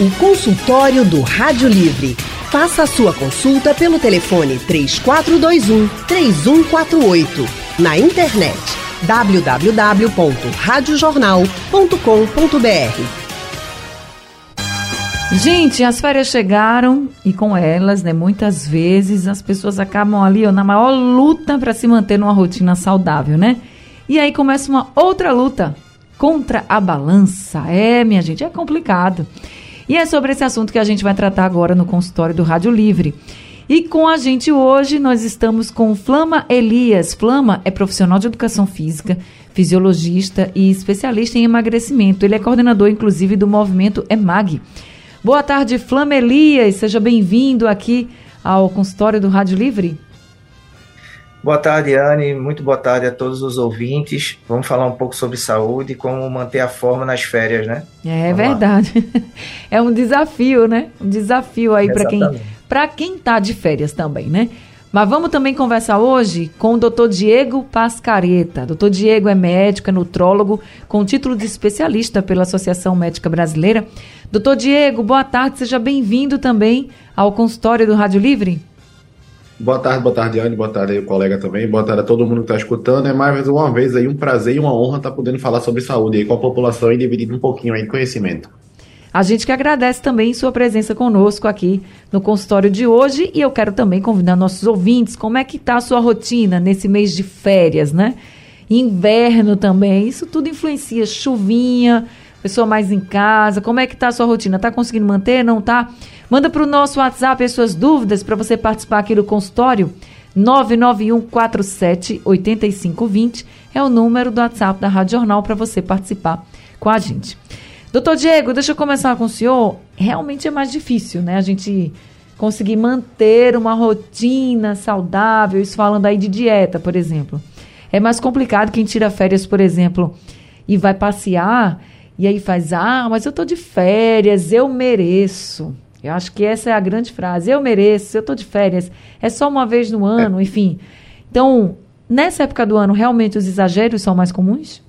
O consultório do Rádio Livre. Faça a sua consulta pelo telefone 3421 3148. Na internet www.radiojornal.com.br. Gente, as férias chegaram e com elas, né, muitas vezes as pessoas acabam ali ó, na maior luta para se manter numa rotina saudável, né? E aí começa uma outra luta contra a balança. É, minha gente, é complicado. E é sobre esse assunto que a gente vai tratar agora no consultório do Rádio Livre. E com a gente hoje nós estamos com Flama Elias. Flama é profissional de educação física, fisiologista e especialista em emagrecimento. Ele é coordenador, inclusive, do movimento EMAG. Boa tarde, Flama Elias. Seja bem-vindo aqui ao consultório do Rádio Livre. Boa tarde, Anne. Muito boa tarde a todos os ouvintes. Vamos falar um pouco sobre saúde e como manter a forma nas férias, né? É Vamos verdade. Lá. É um desafio, né? Um desafio aí para quem para quem tá de férias também, né? Mas vamos também conversar hoje com o Dr. Diego Pascareta. Dr. Diego é médico, é nutrólogo, com título de especialista pela Associação Médica Brasileira. Doutor Diego, boa tarde, seja bem-vindo também ao consultório do Rádio Livre. Boa tarde, boa tarde, Anne, boa tarde aí colega também, boa tarde a todo mundo que está escutando. É mais uma vez aí um prazer e uma honra estar tá podendo falar sobre saúde aí com a população e dividir um pouquinho aí de conhecimento. A gente que agradece também sua presença conosco aqui no consultório de hoje e eu quero também convidar nossos ouvintes como é que está a sua rotina nesse mês de férias, né? Inverno também, isso tudo influencia, chuvinha, pessoa mais em casa, como é que está a sua rotina? Está conseguindo manter, não está? Manda para o nosso WhatsApp as suas dúvidas para você participar aqui do consultório. 99147 8520 é o número do WhatsApp da Rádio Jornal para você participar com a gente. Doutor Diego, deixa eu começar com o senhor. Realmente é mais difícil, né? A gente conseguir manter uma rotina saudável, isso falando aí de dieta, por exemplo. É mais complicado quem tira férias, por exemplo, e vai passear e aí faz, ah, mas eu tô de férias, eu mereço. Eu acho que essa é a grande frase. Eu mereço, eu estou de férias, é só uma vez no ano, é. enfim. Então, nessa época do ano, realmente os exageros são mais comuns?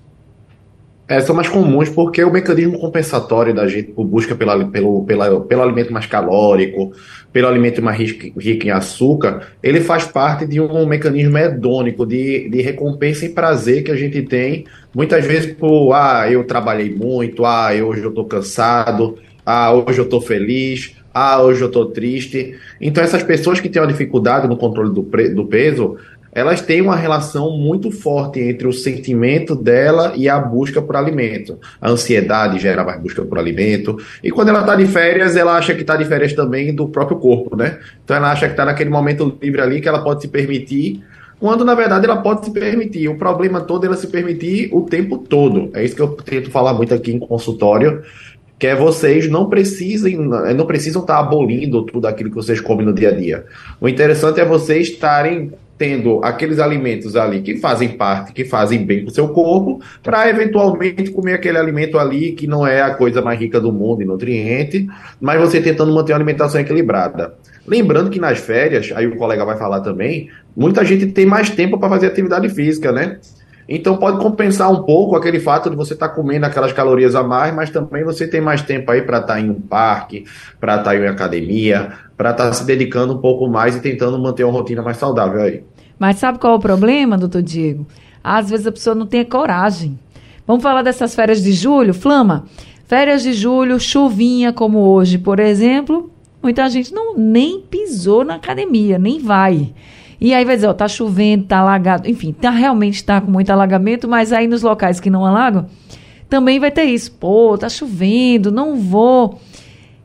É, são mais comuns porque o mecanismo compensatório da gente por busca pela, pelo, pela, pelo alimento mais calórico, pelo alimento mais rico, rico, em açúcar, ele faz parte de um mecanismo hedônico de, de recompensa e prazer que a gente tem, muitas vezes por, ah, eu trabalhei muito, ah, hoje eu estou cansado, ah, hoje eu estou feliz, ah, hoje eu estou triste. Então, essas pessoas que têm uma dificuldade no controle do, do peso, elas têm uma relação muito forte entre o sentimento dela e a busca por alimento. A ansiedade gera mais busca por alimento. E quando ela está de férias, ela acha que está de férias também do próprio corpo, né? Então ela acha que está naquele momento livre ali que ela pode se permitir, quando na verdade ela pode se permitir. O problema todo é ela se permitir o tempo todo. É isso que eu tento falar muito aqui em consultório que é vocês não precisem, não precisam estar abolindo tudo aquilo que vocês comem no dia a dia. O interessante é vocês estarem tendo aqueles alimentos ali que fazem parte, que fazem bem para o seu corpo, para eventualmente comer aquele alimento ali que não é a coisa mais rica do mundo em nutriente, mas você tentando manter uma alimentação equilibrada. Lembrando que nas férias, aí o colega vai falar também, muita gente tem mais tempo para fazer atividade física, né? Então pode compensar um pouco aquele fato de você estar tá comendo aquelas calorias a mais, mas também você tem mais tempo aí para estar tá em um parque, para estar tá em academia, para estar se dedicando um pouco mais e tentando manter uma rotina mais saudável aí. Mas sabe qual é o problema, doutor Diego? Às vezes a pessoa não tem coragem. Vamos falar dessas férias de julho, Flama? Férias de julho, chuvinha como hoje, por exemplo, muita gente não nem pisou na academia, nem vai. E aí vai dizer, ó, tá chovendo, tá alagado, enfim, tá realmente tá com muito alagamento, mas aí nos locais que não alagam, também vai ter isso. Pô, tá chovendo, não vou.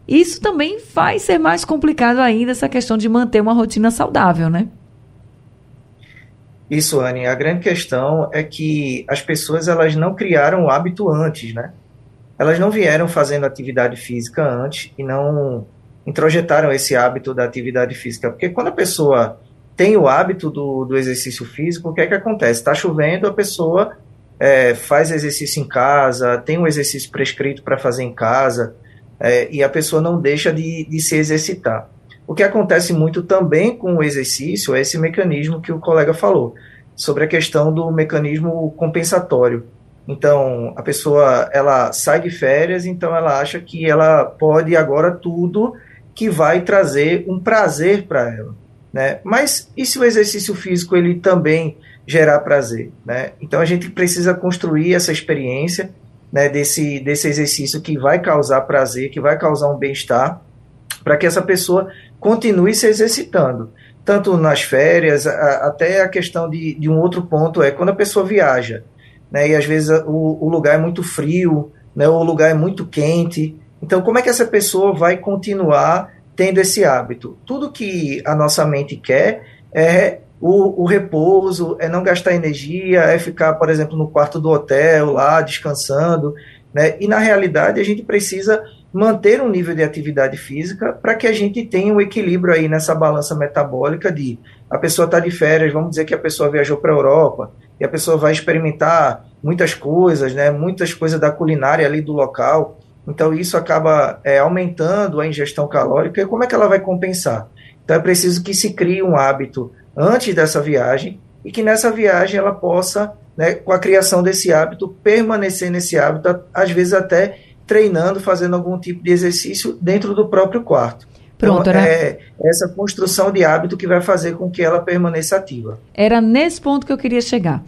Isso também vai ser mais complicado ainda essa questão de manter uma rotina saudável, né? Isso, Anne. A grande questão é que as pessoas elas não criaram o hábito antes, né? Elas não vieram fazendo atividade física antes e não introjetaram esse hábito da atividade física. Porque quando a pessoa tem o hábito do, do exercício físico, o que é que acontece? Está chovendo, a pessoa é, faz exercício em casa, tem um exercício prescrito para fazer em casa, é, e a pessoa não deixa de, de se exercitar. O que acontece muito também com o exercício é esse mecanismo que o colega falou, sobre a questão do mecanismo compensatório. Então, a pessoa, ela sai de férias, então ela acha que ela pode agora tudo que vai trazer um prazer para ela, né? Mas e se o exercício físico ele também gerar prazer, né? Então a gente precisa construir essa experiência, né, desse desse exercício que vai causar prazer, que vai causar um bem-estar, para que essa pessoa continue se exercitando, tanto nas férias, a, até a questão de, de um outro ponto é quando a pessoa viaja, né, e às vezes o, o lugar é muito frio, né, ou o lugar é muito quente. Então, como é que essa pessoa vai continuar tendo esse hábito? Tudo que a nossa mente quer é o, o, repouso, é não gastar energia, é ficar, por exemplo, no quarto do hotel, lá descansando. Né? E na realidade a gente precisa manter um nível de atividade física para que a gente tenha um equilíbrio aí nessa balança metabólica de a pessoa está de férias, vamos dizer que a pessoa viajou para a Europa, e a pessoa vai experimentar muitas coisas, né, muitas coisas da culinária ali do local. Então isso acaba é, aumentando a ingestão calórica. E como é que ela vai compensar? Então é preciso que se crie um hábito antes dessa viagem e que nessa viagem ela possa, né, com a criação desse hábito, permanecer nesse hábito, às vezes até treinando, fazendo algum tipo de exercício dentro do próprio quarto. Pronto, então, era... é essa construção de hábito que vai fazer com que ela permaneça ativa. Era nesse ponto que eu queria chegar.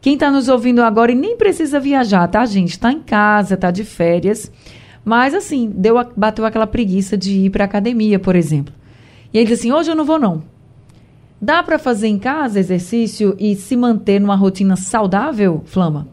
Quem está nos ouvindo agora e nem precisa viajar, tá, gente? Está em casa, está de férias, mas assim, deu, bateu aquela preguiça de ir para academia, por exemplo. E aí diz assim: hoje eu não vou, não. Dá para fazer em casa exercício e se manter numa rotina saudável, Flama?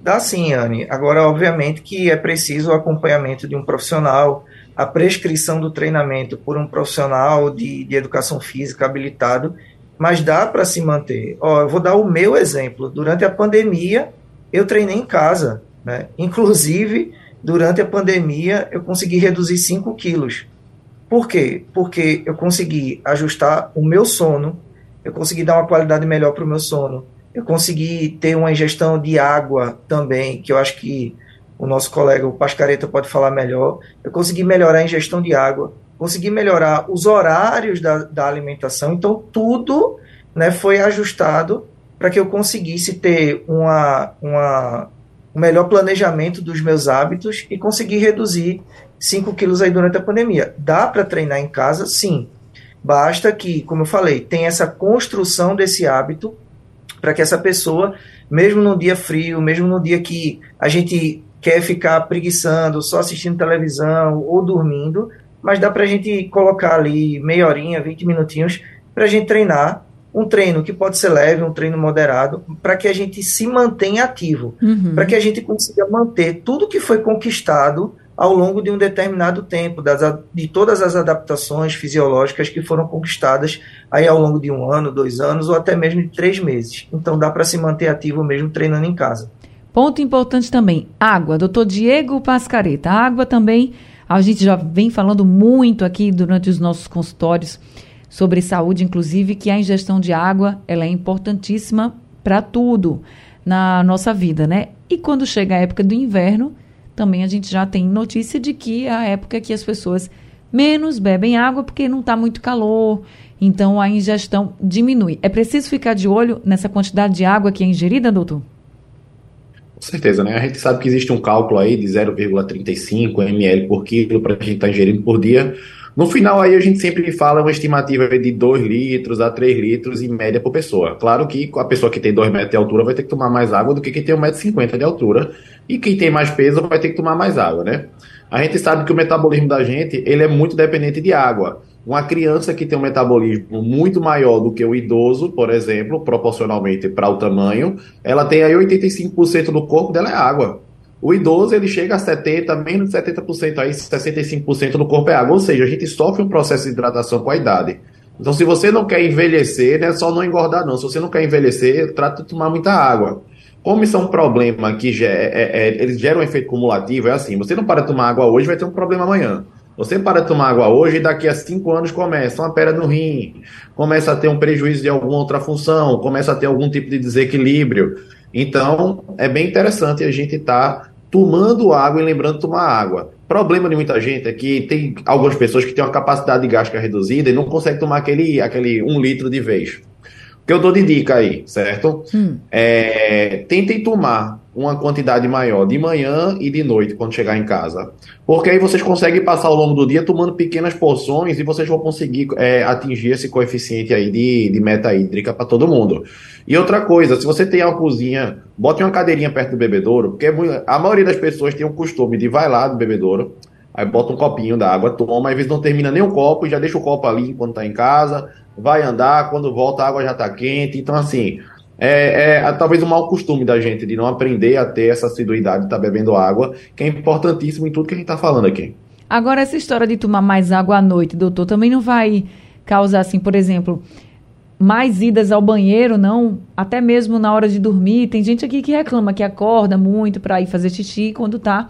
Dá sim, Anne. Agora, obviamente que é preciso o acompanhamento de um profissional, a prescrição do treinamento por um profissional de, de educação física habilitado, mas dá para se manter. Ó, eu vou dar o meu exemplo. Durante a pandemia, eu treinei em casa. Né? Inclusive, durante a pandemia, eu consegui reduzir 5 quilos. Por quê? Porque eu consegui ajustar o meu sono, eu consegui dar uma qualidade melhor para o meu sono, eu consegui ter uma ingestão de água também, que eu acho que o nosso colega, o Pascareta, pode falar melhor. Eu consegui melhorar a ingestão de água, consegui melhorar os horários da, da alimentação, então tudo né, foi ajustado para que eu conseguisse ter uma, uma, um melhor planejamento dos meus hábitos e conseguir reduzir 5 quilos aí durante a pandemia. Dá para treinar em casa? Sim. Basta que, como eu falei, tenha essa construção desse hábito para que essa pessoa, mesmo no dia frio, mesmo no dia que a gente quer ficar preguiçando, só assistindo televisão ou dormindo, mas dá para a gente colocar ali meia horinha, 20 minutinhos, para a gente treinar. Um treino que pode ser leve, um treino moderado, para que a gente se mantenha ativo, uhum. para que a gente consiga manter tudo que foi conquistado ao longo de um determinado tempo, das, de todas as adaptações fisiológicas que foram conquistadas aí ao longo de um ano, dois anos ou até mesmo de três meses. Então dá para se manter ativo mesmo treinando em casa. Ponto importante também, água. Doutor Diego Pascareta, água também, a gente já vem falando muito aqui durante os nossos consultórios sobre saúde, inclusive, que a ingestão de água ela é importantíssima para tudo na nossa vida, né? E quando chega a época do inverno, também a gente já tem notícia de que é a época que as pessoas menos bebem água porque não está muito calor, então a ingestão diminui. É preciso ficar de olho nessa quantidade de água que é ingerida, doutor? Com certeza, né? A gente sabe que existe um cálculo aí de 0,35 ml por quilo para a gente estar tá ingerindo por dia. No final aí a gente sempre fala uma estimativa de 2 litros a 3 litros em média por pessoa. Claro que a pessoa que tem 2 metros de altura vai ter que tomar mais água do que quem tem 1,50m de altura. E quem tem mais peso vai ter que tomar mais água, né? A gente sabe que o metabolismo da gente ele é muito dependente de água. Uma criança que tem um metabolismo muito maior do que o idoso, por exemplo, proporcionalmente para o tamanho, ela tem aí 85% do corpo dela é água. O idoso ele chega a 70, menos de 70%, aí 65% do corpo é água. Ou seja, a gente sofre um processo de hidratação com a idade. Então, se você não quer envelhecer, não é só não engordar, não. Se você não quer envelhecer, trata de tomar muita água. Como isso é um problema que é, é, é, eles geram um efeito cumulativo, é assim: você não para de tomar água hoje, vai ter um problema amanhã. Você para de tomar água hoje e daqui a cinco anos começa uma pedra no rim, começa a ter um prejuízo de alguma outra função, começa a ter algum tipo de desequilíbrio. Então, é bem interessante a gente estar tá tomando água e lembrando de tomar água. Problema de muita gente é que tem algumas pessoas que têm uma capacidade gástrica reduzida e não conseguem tomar aquele, aquele um litro de vez. Que eu dou de dica aí, certo? Hum. É, tentem tomar uma quantidade maior de manhã e de noite quando chegar em casa. Porque aí vocês conseguem passar ao longo do dia tomando pequenas porções e vocês vão conseguir é, atingir esse coeficiente aí de, de meta hídrica para todo mundo. E outra coisa, se você tem uma cozinha, bote uma cadeirinha perto do bebedouro, porque a maioria das pessoas tem o costume de vai lá do bebedouro, aí bota um copinho da água, toma, às vezes não termina nem o copo e já deixa o copo ali enquanto está em casa, vai andar, quando volta a água já está quente. Então, assim, é, é, é, talvez um mau costume da gente de não aprender a ter essa assiduidade de tá bebendo água, que é importantíssimo em tudo que a gente está falando aqui. Agora, essa história de tomar mais água à noite, doutor, também não vai causar, assim, por exemplo, mais idas ao banheiro, não? Até mesmo na hora de dormir. Tem gente aqui que reclama que acorda muito para ir fazer xixi quando está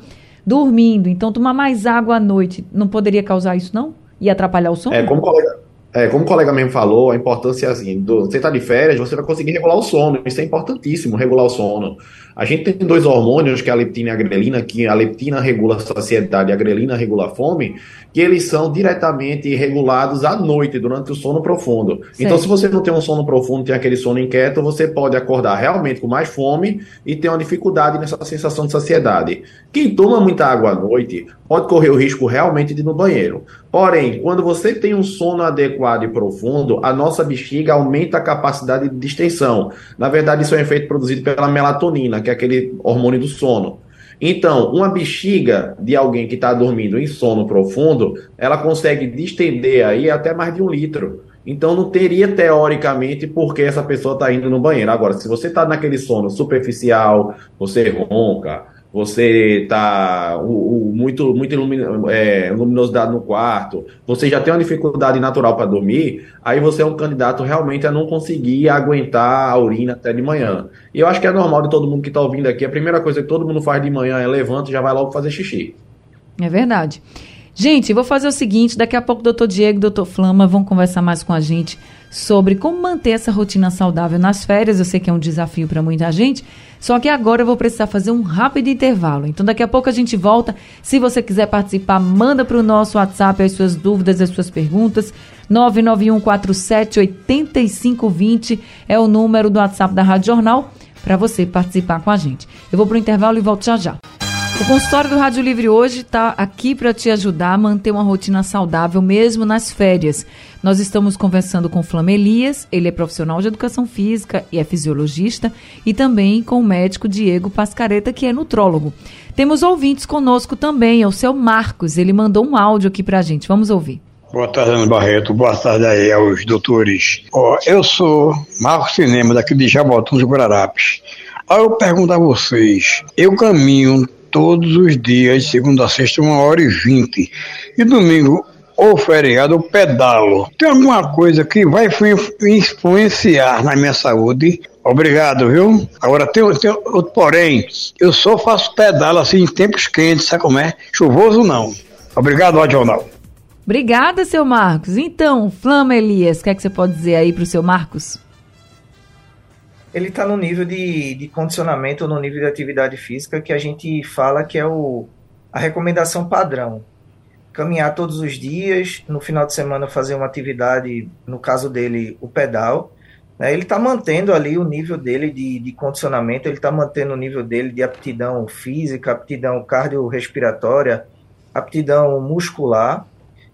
dormindo. Então, tomar mais água à noite não poderia causar isso, não? E atrapalhar o sono? É, como colega, é, como o colega mesmo falou, a importância assim, do, você está de férias, você vai conseguir regular o sono. Isso é importantíssimo, regular o sono. A gente tem dois hormônios, que é a leptina e a grelina, que a leptina regula a saciedade e a grelina regula a fome, que eles são diretamente regulados à noite, durante o sono profundo. Sim. Então, se você não tem um sono profundo, tem aquele sono inquieto, você pode acordar realmente com mais fome e ter uma dificuldade nessa sensação de saciedade. Quem toma muita água à noite pode correr o risco realmente de ir no banheiro. Porém, quando você tem um sono adequado e profundo, a nossa bexiga aumenta a capacidade de distensão. Na verdade, isso é um efeito produzido pela melatonina, que é aquele hormônio do sono. Então, uma bexiga de alguém que está dormindo em sono profundo, ela consegue distender aí até mais de um litro. Então, não teria teoricamente por que essa pessoa está indo no banheiro. Agora, se você está naquele sono superficial, você ronca, você está muito, muito é, luminosidade no quarto, você já tem uma dificuldade natural para dormir, aí você é um candidato realmente a não conseguir aguentar a urina até de manhã. E eu acho que é normal de todo mundo que está ouvindo aqui, a primeira coisa que todo mundo faz de manhã é levanta e já vai logo fazer xixi. É verdade. Gente, vou fazer o seguinte: daqui a pouco o doutor Diego e o doutor Flama vão conversar mais com a gente sobre como manter essa rotina saudável nas férias. Eu sei que é um desafio para muita gente, só que agora eu vou precisar fazer um rápido intervalo. Então daqui a pouco a gente volta. Se você quiser participar, manda para o nosso WhatsApp as suas dúvidas, as suas perguntas. 991478520 é o número do WhatsApp da Rádio Jornal para você participar com a gente. Eu vou para o intervalo e volto já já. O consultório do Rádio Livre hoje está aqui para te ajudar a manter uma rotina saudável mesmo nas férias. Nós estamos conversando com o Elias, ele é profissional de educação física e é fisiologista, e também com o médico Diego Pascareta, que é nutrólogo. Temos ouvintes conosco também, é o seu Marcos, ele mandou um áudio aqui para a gente. Vamos ouvir. Boa tarde, Ana Barreto. Boa tarde aí aos doutores. Oh, eu sou Marcos Cinema, daqui de Jabotão dos Guararapes. Aí eu pergunto a vocês, eu caminho todos os dias, segunda a sexta, uma hora e vinte. E domingo ou feriado ou pedalo. Tem alguma coisa que vai influenciar na minha saúde? Obrigado, viu? Agora tem, tem outro porém, eu só faço pedalo assim em tempos quentes, sabe como é? Chuvoso não. Obrigado, Adional. Obrigada, seu Marcos. Então, Flama Elias, o que, é que você pode dizer aí para o seu Marcos? Ele está no nível de, de condicionamento, no nível de atividade física que a gente fala que é o, a recomendação padrão. Caminhar todos os dias, no final de semana fazer uma atividade, no caso dele, o pedal. Né? Ele está mantendo ali o nível dele de, de condicionamento, ele está mantendo o nível dele de aptidão física, aptidão cardiorrespiratória, aptidão muscular.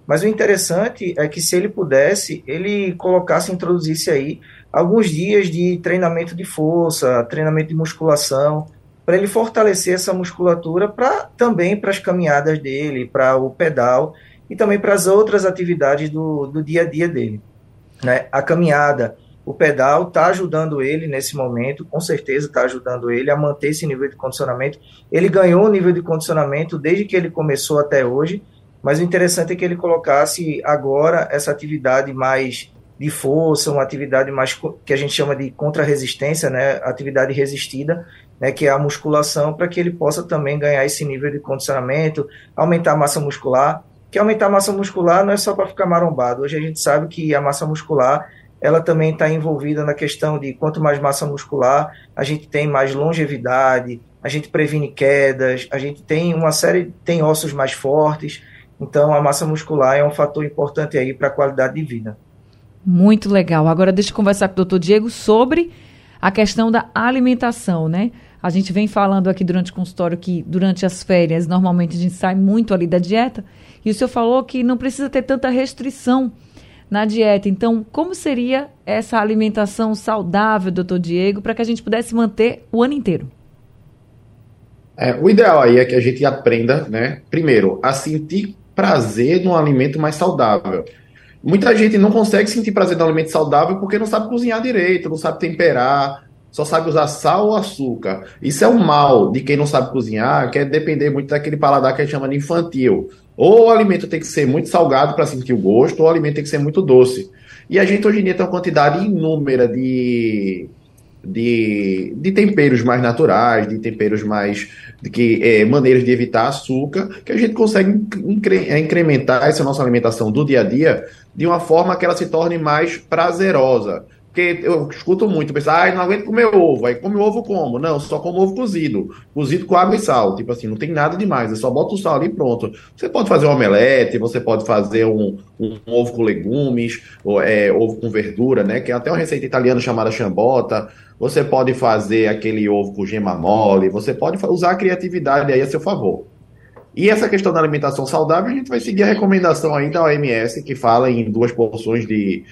Mas o interessante é que se ele pudesse, ele colocasse, introduzisse aí alguns dias de treinamento de força, treinamento de musculação, para ele fortalecer essa musculatura para também para as caminhadas dele, para o pedal e também para as outras atividades do, do dia a dia dele. Né? A caminhada, o pedal está ajudando ele nesse momento, com certeza está ajudando ele a manter esse nível de condicionamento. Ele ganhou o nível de condicionamento desde que ele começou até hoje, mas o interessante é que ele colocasse agora essa atividade mais de força, uma atividade mais que a gente chama de contra-resistência, né, atividade resistida, né, que é a musculação, para que ele possa também ganhar esse nível de condicionamento, aumentar a massa muscular. Que aumentar a massa muscular não é só para ficar marombado. Hoje a gente sabe que a massa muscular ela também está envolvida na questão de quanto mais massa muscular, a gente tem mais longevidade, a gente previne quedas, a gente tem uma série, tem ossos mais fortes. Então a massa muscular é um fator importante aí para a qualidade de vida. Muito legal. Agora deixa eu conversar com o doutor Diego sobre a questão da alimentação, né? A gente vem falando aqui durante o consultório que durante as férias, normalmente a gente sai muito ali da dieta, e o senhor falou que não precisa ter tanta restrição na dieta. Então, como seria essa alimentação saudável, doutor Diego, para que a gente pudesse manter o ano inteiro? É, o ideal aí é que a gente aprenda, né, primeiro, a sentir prazer num alimento mais saudável. Muita gente não consegue sentir prazer no alimento saudável porque não sabe cozinhar direito, não sabe temperar, só sabe usar sal ou açúcar. Isso é o mal de quem não sabe cozinhar, que é depender muito daquele paladar que a gente chama de infantil. Ou o alimento tem que ser muito salgado para sentir o gosto, ou o alimento tem que ser muito doce. E a gente hoje em dia tem uma quantidade inúmera de, de, de temperos mais naturais, de temperos mais. de que é, maneiras de evitar açúcar, que a gente consegue incre, é, incrementar essa nossa alimentação do dia a dia de uma forma que ela se torne mais prazerosa. Porque eu escuto muito, pensar, ah, não aguento comer ovo. Aí come ovo como? Não, só como ovo cozido. Cozido com água e sal. Tipo assim, não tem nada demais. É só bota o sal ali e pronto. Você pode fazer um omelete, você pode fazer um, um, ovo com legumes, ou, é, ovo com verdura, né? Que é até uma receita italiana chamada chambota. Você pode fazer aquele ovo com gema mole. Você pode usar a criatividade aí a seu favor. E essa questão da alimentação saudável, a gente vai seguir a recomendação aí da OMS, que fala em duas porções de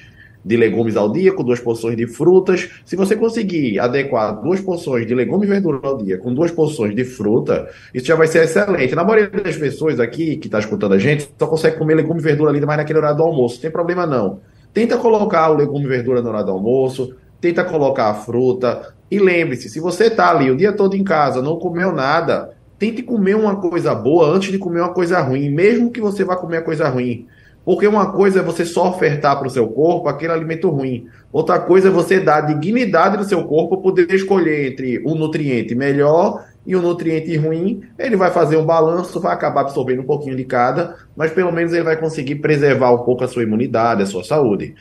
de legumes ao dia, com duas porções de frutas. Se você conseguir adequar duas porções de legume e verdura ao dia com duas porções de fruta, isso já vai ser excelente. Na maioria das pessoas aqui que está escutando a gente, só consegue comer legume e verdura ali mais naquele horário do almoço. Tem problema não. Tenta colocar o legume e verdura no horário do almoço, tenta colocar a fruta. E lembre-se, se você está ali o dia todo em casa, não comeu nada, tente comer uma coisa boa antes de comer uma coisa ruim, mesmo que você vá comer a coisa ruim. Porque uma coisa é você só ofertar para o seu corpo aquele alimento ruim. Outra coisa é você dar dignidade no seu corpo poder escolher entre um nutriente melhor e um nutriente ruim. Ele vai fazer um balanço, vai acabar absorvendo um pouquinho de cada, mas pelo menos ele vai conseguir preservar um pouco a sua imunidade, a sua saúde.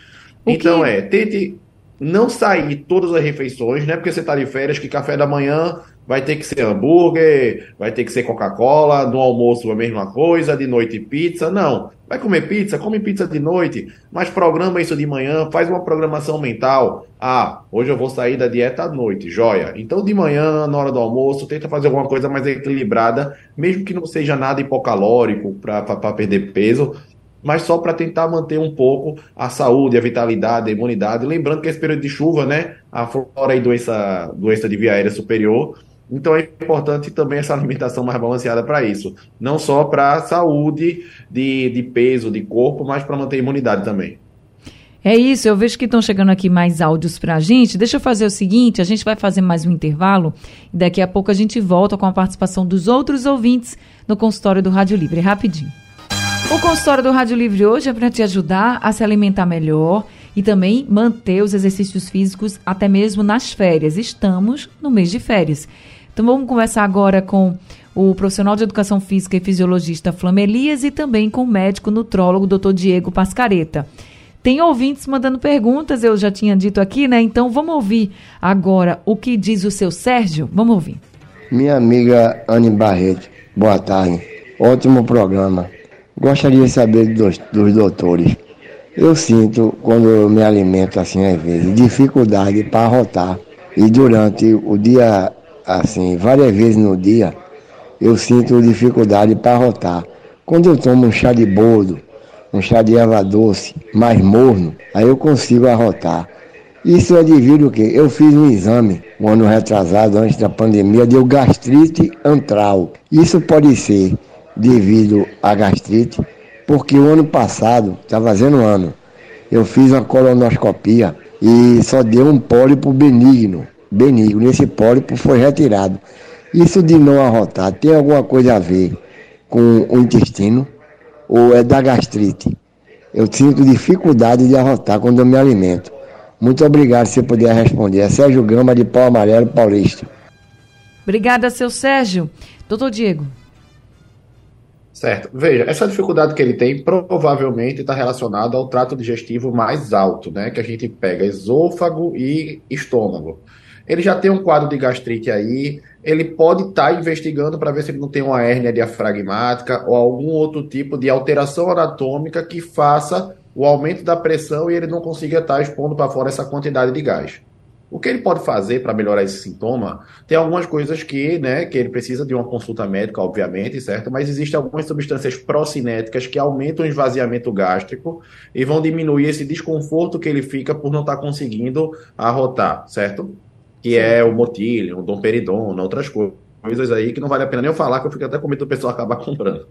O então que... é, tente não sair todas as refeições, não é porque você está de férias que café da manhã vai ter que ser hambúrguer, vai ter que ser Coca-Cola, no almoço a mesma coisa, de noite pizza. Não. Vai comer pizza? Come pizza de noite, mas programa isso de manhã, faz uma programação mental. Ah, hoje eu vou sair da dieta à noite, joia. Então de manhã, na hora do almoço, tenta fazer alguma coisa mais equilibrada, mesmo que não seja nada hipocalórico para perder peso, mas só para tentar manter um pouco a saúde, a vitalidade, a imunidade. Lembrando que esse período de chuva, né, a flora e doença, doença de via aérea superior, então é importante também essa alimentação mais balanceada para isso. Não só para a saúde de, de peso, de corpo, mas para manter a imunidade também. É isso, eu vejo que estão chegando aqui mais áudios para a gente. Deixa eu fazer o seguinte: a gente vai fazer mais um intervalo e daqui a pouco a gente volta com a participação dos outros ouvintes no consultório do Rádio Livre. Rapidinho. O consultório do Rádio Livre hoje é para te ajudar a se alimentar melhor e também manter os exercícios físicos até mesmo nas férias. Estamos no mês de férias. Então vamos conversar agora com o profissional de educação física e fisiologista Flamelias e também com o médico nutrólogo Dr. Diego Pascareta. Tem ouvintes mandando perguntas, eu já tinha dito aqui, né? Então vamos ouvir agora o que diz o seu Sérgio. Vamos ouvir. Minha amiga Anne Barreto, boa tarde. Ótimo programa. Gostaria de saber dos, dos doutores. Eu sinto, quando eu me alimento assim às vezes, dificuldade para rotar. E durante o dia assim, várias vezes no dia, eu sinto dificuldade para rotar. Quando eu tomo um chá de boldo, um chá de erva doce, mais morno, aí eu consigo arrotar. Isso é devido ao quê? Eu fiz um exame um ano retrasado, antes da pandemia, deu gastrite antral. Isso pode ser devido à gastrite, porque o ano passado, está fazendo um ano, eu fiz uma colonoscopia e só deu um pólipo benigno benigno. Esse pólipo foi retirado. Isso de não arrotar tem alguma coisa a ver com o intestino ou é da gastrite? Eu sinto dificuldade de arrotar quando eu me alimento. Muito obrigado se puder responder. É Sérgio Gama de Pau Amarelo Paulista. Obrigada, seu Sérgio. Doutor Diego. Certo. Veja, essa dificuldade que ele tem provavelmente está relacionada ao trato digestivo mais alto, né? Que a gente pega esôfago e estômago ele já tem um quadro de gastrite aí, ele pode estar tá investigando para ver se ele não tem uma hérnia diafragmática ou algum outro tipo de alteração anatômica que faça o aumento da pressão e ele não consiga estar expondo para fora essa quantidade de gás. O que ele pode fazer para melhorar esse sintoma? Tem algumas coisas que, né, que ele precisa de uma consulta médica, obviamente, certo? Mas existem algumas substâncias procinéticas que aumentam o esvaziamento gástrico e vão diminuir esse desconforto que ele fica por não estar conseguindo arrotar, certo? Que é o motílio, o domperidona, outras coisas aí que não vale a pena nem eu falar, que eu fico até com medo do pessoal acabar comprando.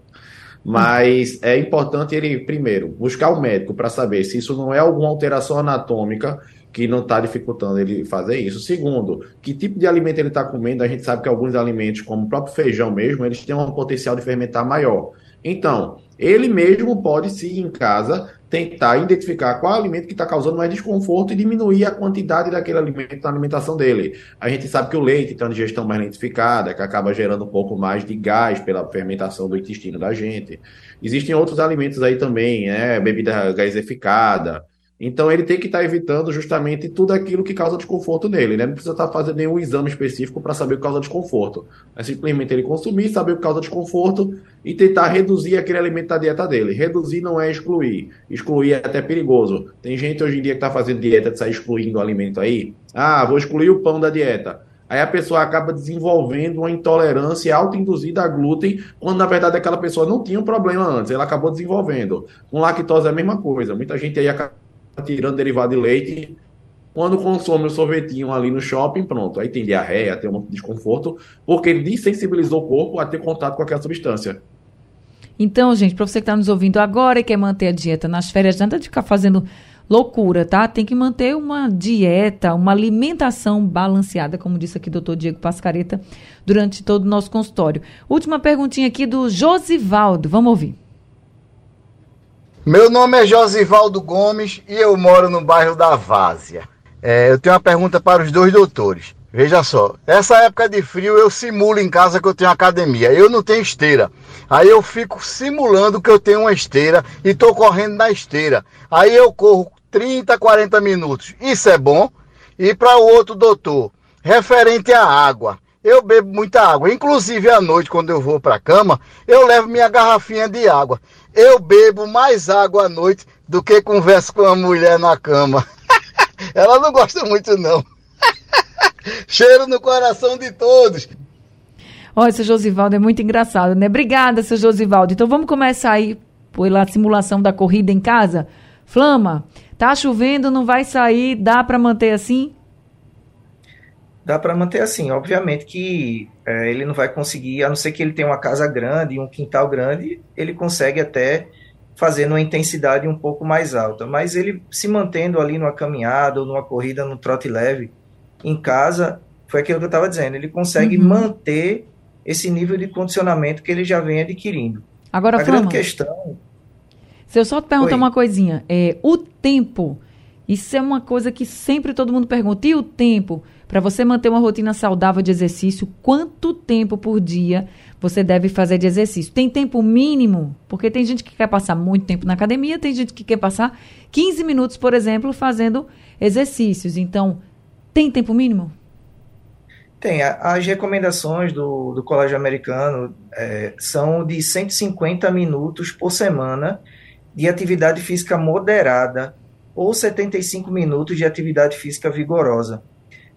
Mas é importante ele, primeiro, buscar o médico para saber se isso não é alguma alteração anatômica que não está dificultando ele fazer isso. Segundo, que tipo de alimento ele está comendo? A gente sabe que alguns alimentos, como o próprio feijão mesmo, eles têm um potencial de fermentar maior. Então, ele mesmo pode, se em casa, tentar identificar qual alimento que está causando mais desconforto e diminuir a quantidade daquele alimento na alimentação dele. A gente sabe que o leite tem uma digestão mais lentificada, que acaba gerando um pouco mais de gás pela fermentação do intestino da gente. Existem outros alimentos aí também, né? Bebida gaseificada, então ele tem que estar tá evitando justamente tudo aquilo que causa desconforto nele. Né? Não precisa estar tá fazendo nenhum exame específico para saber o que causa desconforto. É simplesmente ele consumir, saber o que causa desconforto e tentar reduzir aquele alimento da dieta dele. Reduzir não é excluir. Excluir é até perigoso. Tem gente hoje em dia que está fazendo dieta de sair excluindo o alimento aí. Ah, vou excluir o pão da dieta. Aí a pessoa acaba desenvolvendo uma intolerância autoinduzida a glúten, quando na verdade aquela pessoa não tinha um problema antes, ela acabou desenvolvendo. Com lactose é a mesma coisa. Muita gente aí acaba tirando derivado de leite. Quando consome o sorvetinho ali no shopping, pronto. Aí tem diarreia, tem um desconforto, porque ele desensibilizou o corpo a ter contato com aquela substância. Então, gente, para você que está nos ouvindo agora e quer manter a dieta nas férias, não de ficar fazendo loucura, tá? Tem que manter uma dieta, uma alimentação balanceada, como disse aqui o doutor Diego Pascareta, durante todo o nosso consultório. Última perguntinha aqui do Josivaldo. Vamos ouvir. Meu nome é Josivaldo Gomes e eu moro no bairro da Várzea. É, eu tenho uma pergunta para os dois doutores. Veja só, essa época de frio eu simulo em casa que eu tenho academia. Eu não tenho esteira. Aí eu fico simulando que eu tenho uma esteira e estou correndo na esteira. Aí eu corro 30, 40 minutos. Isso é bom. E para o outro doutor, referente à água. Eu bebo muita água. Inclusive à noite, quando eu vou para a cama, eu levo minha garrafinha de água. Eu bebo mais água à noite do que converso com a mulher na cama. Ela não gosta muito, não. Cheiro no coração de todos. Olha, seu Josivaldo é muito engraçado, né? Obrigada, seu Josivaldo. Então vamos começar aí pela simulação da corrida em casa. Flama, tá chovendo, não vai sair, dá para manter assim? Dá para manter assim. Obviamente que é, ele não vai conseguir, a não ser que ele tenha uma casa grande e um quintal grande, ele consegue até fazer numa intensidade um pouco mais alta. Mas ele se mantendo ali numa caminhada ou numa corrida, no trote leve, em casa, foi aquilo que eu estava dizendo, ele consegue uhum. manter esse nível de condicionamento que ele já vem adquirindo. Agora, a Flama, grande questão... Se eu só te perguntar Oi. uma coisinha, é, o tempo, isso é uma coisa que sempre todo mundo pergunta, e o tempo? Para você manter uma rotina saudável de exercício, quanto tempo por dia você deve fazer de exercício? Tem tempo mínimo? Porque tem gente que quer passar muito tempo na academia, tem gente que quer passar 15 minutos, por exemplo, fazendo exercícios. Então, tem tempo mínimo? Tem. As recomendações do, do Colégio Americano é, são de 150 minutos por semana de atividade física moderada ou 75 minutos de atividade física vigorosa.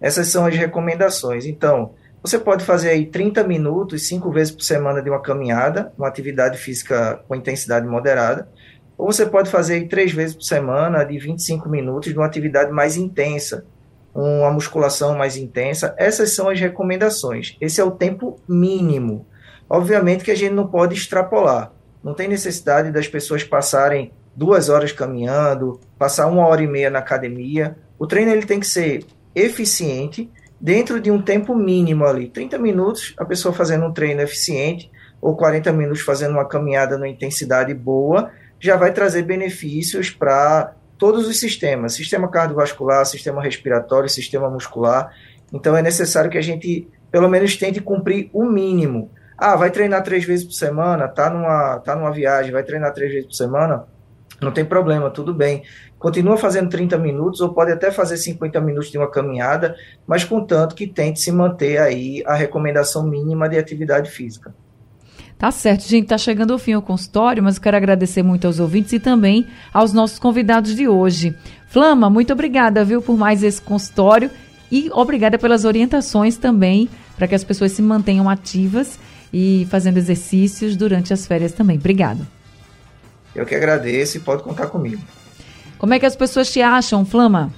Essas são as recomendações. Então, você pode fazer aí 30 minutos, cinco vezes por semana de uma caminhada, uma atividade física com intensidade moderada, ou você pode fazer aí três vezes por semana de 25 minutos de uma atividade mais intensa, uma musculação mais intensa. Essas são as recomendações. Esse é o tempo mínimo. Obviamente que a gente não pode extrapolar. Não tem necessidade das pessoas passarem duas horas caminhando, passar uma hora e meia na academia. O treino ele tem que ser eficiente dentro de um tempo mínimo ali. 30 minutos, a pessoa fazendo um treino eficiente, ou 40 minutos fazendo uma caminhada numa intensidade boa, já vai trazer benefícios para todos os sistemas: sistema cardiovascular, sistema respiratório, sistema muscular. Então é necessário que a gente, pelo menos, tente cumprir o mínimo. Ah, vai treinar três vezes por semana, tá numa, tá numa viagem, vai treinar três vezes por semana, não tem problema, tudo bem continua fazendo 30 minutos ou pode até fazer 50 minutos de uma caminhada, mas contanto que tente se manter aí a recomendação mínima de atividade física. Tá certo, gente, tá chegando ao fim o consultório, mas eu quero agradecer muito aos ouvintes e também aos nossos convidados de hoje. Flama, muito obrigada, viu, por mais esse consultório e obrigada pelas orientações também para que as pessoas se mantenham ativas e fazendo exercícios durante as férias também. Obrigada. Eu que agradeço e pode contar comigo. Como é que as pessoas te acham, Flama?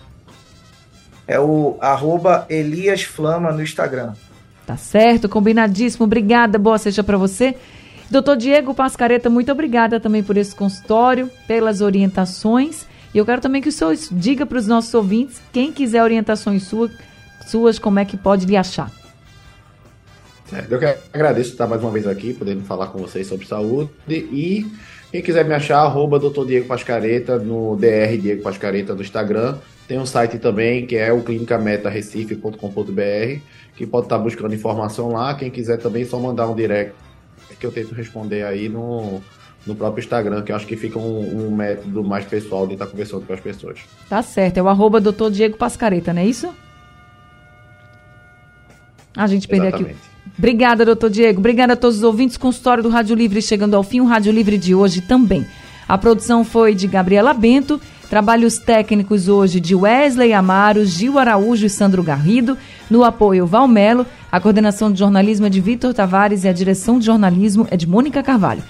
É o arroba Elias Flama no Instagram. Tá certo, combinadíssimo. Obrigada, boa seja para você. Doutor Diego Pascareta, muito obrigada também por esse consultório, pelas orientações. E eu quero também que o senhor diga para os nossos ouvintes, quem quiser orientações suas, suas, como é que pode lhe achar. Certo. Eu que agradeço estar mais uma vez aqui, podendo falar com vocês sobre saúde. E quem quiser me achar, arroba Dr. Diego Pascareta no DR Diego Pascareta no Instagram. Tem um site também que é o clinicametarecife.com.br, que pode estar buscando informação lá. Quem quiser também é só mandar um direct que eu tento responder aí no, no próprio Instagram, que eu acho que fica um, um método mais pessoal de estar conversando com as pessoas. Tá certo, é o arroba Dr. Diego Pascareta, não é isso? A gente perdeu aqui. Obrigada, doutor Diego. Obrigada a todos os ouvintes. Consultório do Rádio Livre chegando ao fim. O Rádio Livre de hoje também. A produção foi de Gabriela Bento. Trabalhos técnicos hoje de Wesley Amaro, Gil Araújo e Sandro Garrido. No apoio, Valmelo. A coordenação de jornalismo é de Vitor Tavares e a direção de jornalismo é de Mônica Carvalho.